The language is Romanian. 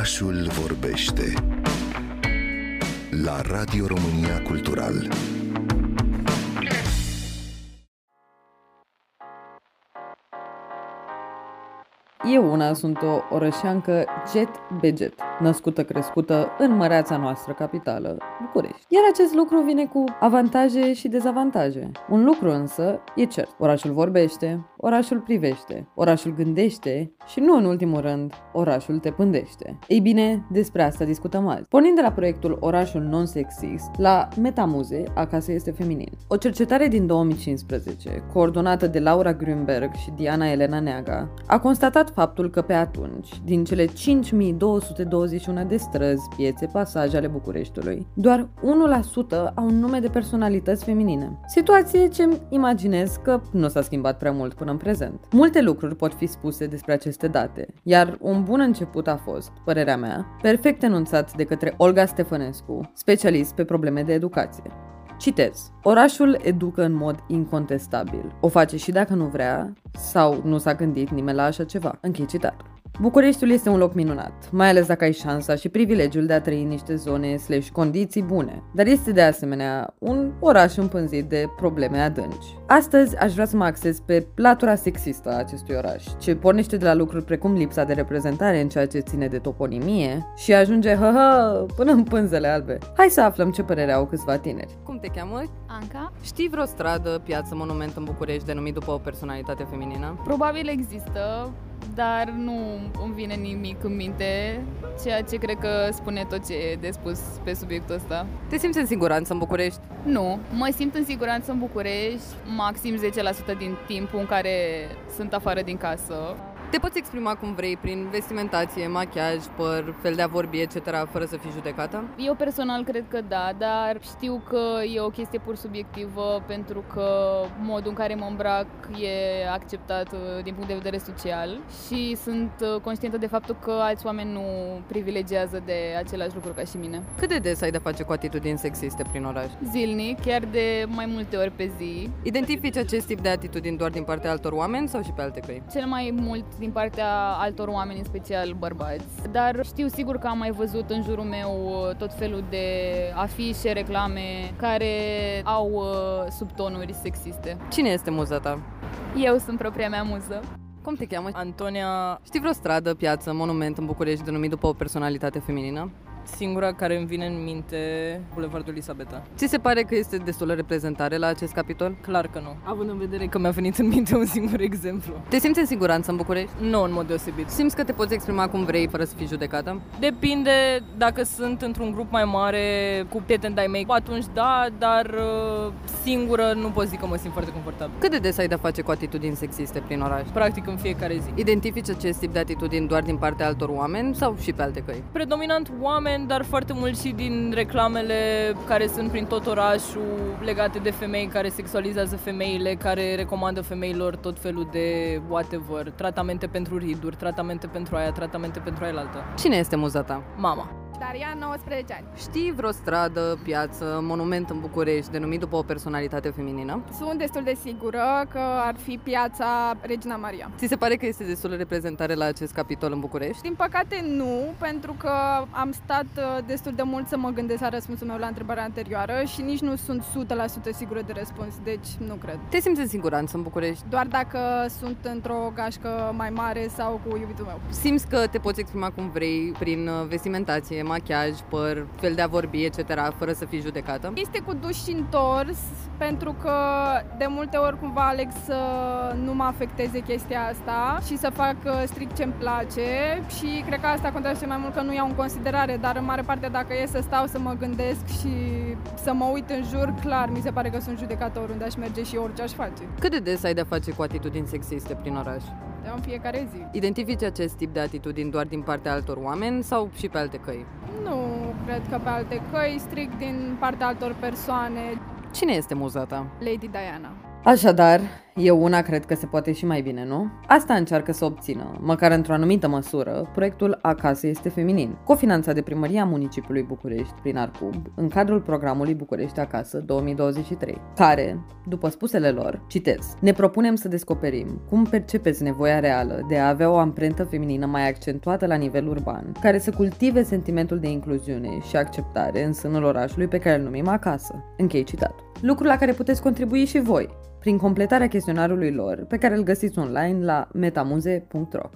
Orașul vorbește la Radio România Cultural. Eu una sunt o orășeancă jet beget, născută crescută în măreața noastră capitală, București. Iar acest lucru vine cu avantaje și dezavantaje. Un lucru însă e cert. Orașul vorbește, orașul privește, orașul gândește și nu în ultimul rând, orașul te pândește. Ei bine, despre asta discutăm azi. Pornind de la proiectul Orașul Non-Sexist la Metamuze, Acasă este feminin. O cercetare din 2015, coordonată de Laura Grünberg și Diana Elena Neaga, a constatat faptul că pe atunci, din cele 5221 de străzi, piețe, pasaje ale Bucureștiului, doar 1% au un nume de personalități feminine. Situație ce imaginez că nu s-a schimbat prea mult până în prezent. Multe lucruri pot fi spuse despre aceste date, iar un bun început a fost, părerea mea, perfect enunțat de către Olga Stefănescu, specialist pe probleme de educație. Citez. Orașul educă în mod incontestabil. O face și dacă nu vrea sau nu s-a gândit nimeni la așa ceva. Închei citatul. Bucureștiul este un loc minunat, mai ales dacă ai șansa și privilegiul de a trăi în niște zone slash condiții bune, dar este de asemenea un oraș împânzit de probleme adânci. Astăzi aș vrea să mă axez pe latura sexistă a acestui oraș, ce pornește de la lucruri precum lipsa de reprezentare în ceea ce ține de toponimie și ajunge hă până în pânzele albe. Hai să aflăm ce părere au câțiva tineri. Cum te cheamă? Anca? Știi vreo stradă, piață, monument în București denumit după o personalitate feminină? Probabil există, dar nu îmi vine nimic în minte, ceea ce cred că spune tot ce e de spus pe subiectul ăsta. Te simți în siguranță în București? Nu, mă simt în siguranță în București, maxim 10% din timpul în care sunt afară din casă. Te poți exprima cum vrei, prin vestimentație, machiaj, păr, fel de a vorbi, etc., fără să fii judecată? Eu personal cred că da, dar știu că e o chestie pur subiectivă pentru că modul în care mă îmbrac e acceptat uh, din punct de vedere social și sunt uh, conștientă de faptul că alți oameni nu privilegiază de același lucru ca și mine. Cât de des ai de face cu atitudini sexiste prin oraș? Zilnic, chiar de mai multe ori pe zi. Identifici acest tip de atitudini doar din partea altor oameni sau și pe alte căi? Cel mai mult din partea altor oameni, în special bărbați. Dar știu sigur că am mai văzut în jurul meu uh, tot felul de afișe, reclame care au uh, subtonuri sexiste. Cine este muza ta? Eu sunt propria mea muză. Cum te cheamă? Antonia, Știi vreo stradă, piață, monument în București denumit după o personalitate feminină? Singura care îmi vine în minte, Bulevardul Elisabeta. Ți se pare că este destulă reprezentare la acest capitol? Clar că nu. Având în vedere că mi-a venit în minte un singur exemplu. Te simți în siguranță în București? Nu în mod deosebit. Simți că te poți exprima cum vrei fără să fii judecată? Depinde dacă sunt într-un grup mai mare cu prieteni de-ai mei, atunci da, dar uh, singură nu pot zic că mă simt foarte confortabil. Cât de des ai de face cu atitudini sexiste prin oraș? Practic în fiecare zi. Identifici acest tip de atitudini doar din partea altor oameni sau și pe alte căi? Predominant oameni, dar foarte mult și din reclamele care sunt prin tot orașul legate de femei care sexualizează femeile, care recomandă femeilor tot felul de whatever, tratamente pentru riduri, tratamente pentru aia, tratamente pentru aia altă. Cine este muza ta? Mama. Daria, 19 ani. Știi vreo stradă, piață, monument în București denumit după o personalitate feminină? Sunt destul de sigură că ar fi piața Regina Maria. Ți se pare că este destul de reprezentare la acest capitol în București? Din păcate nu, pentru că am stat uh, destul de mult să mă gândesc la răspunsul meu la întrebarea anterioară și nici nu sunt 100% sigură de răspuns, deci nu cred. Te simți în siguranță în București? Doar dacă sunt într-o gașcă mai mare sau cu iubitul meu. Simți că te poți exprima cum vrei prin uh, vestimentație, machiaj, păr, fel de a vorbi, etc., fără să fii judecată? Este cu duș și întors, pentru că de multe ori cumva aleg să nu mă afecteze chestia asta și să fac uh, strict ce-mi place și cred că asta contează cel mai mult că nu iau în considerare, dar în mare parte dacă e să stau să mă gândesc și să mă uit în jur, clar, mi se pare că sunt judecată oriunde aș merge și orice aș face. Cât de des ai de face cu atitudini sexiste prin oraș? În fiecare zi. Identifici acest tip de atitudini doar din partea altor oameni sau și pe alte căi? Nu cred că pe alte căi, strict din partea altor persoane. Cine este muza ta? Lady Diana. Așadar, eu una cred că se poate și mai bine, nu? Asta încearcă să obțină, măcar într-o anumită măsură, proiectul Acasă este feminin, cofinanțat de Primăria Municipiului București prin Arcub, în cadrul programului București Acasă 2023, care, după spusele lor, citez, ne propunem să descoperim cum percepeți nevoia reală de a avea o amprentă feminină mai accentuată la nivel urban, care să cultive sentimentul de incluziune și acceptare în sânul orașului pe care îl numim acasă. Închei citat. Lucru la care puteți contribui și voi, prin completarea chestionarului lor, pe care îl găsiți online la metamuze.ro.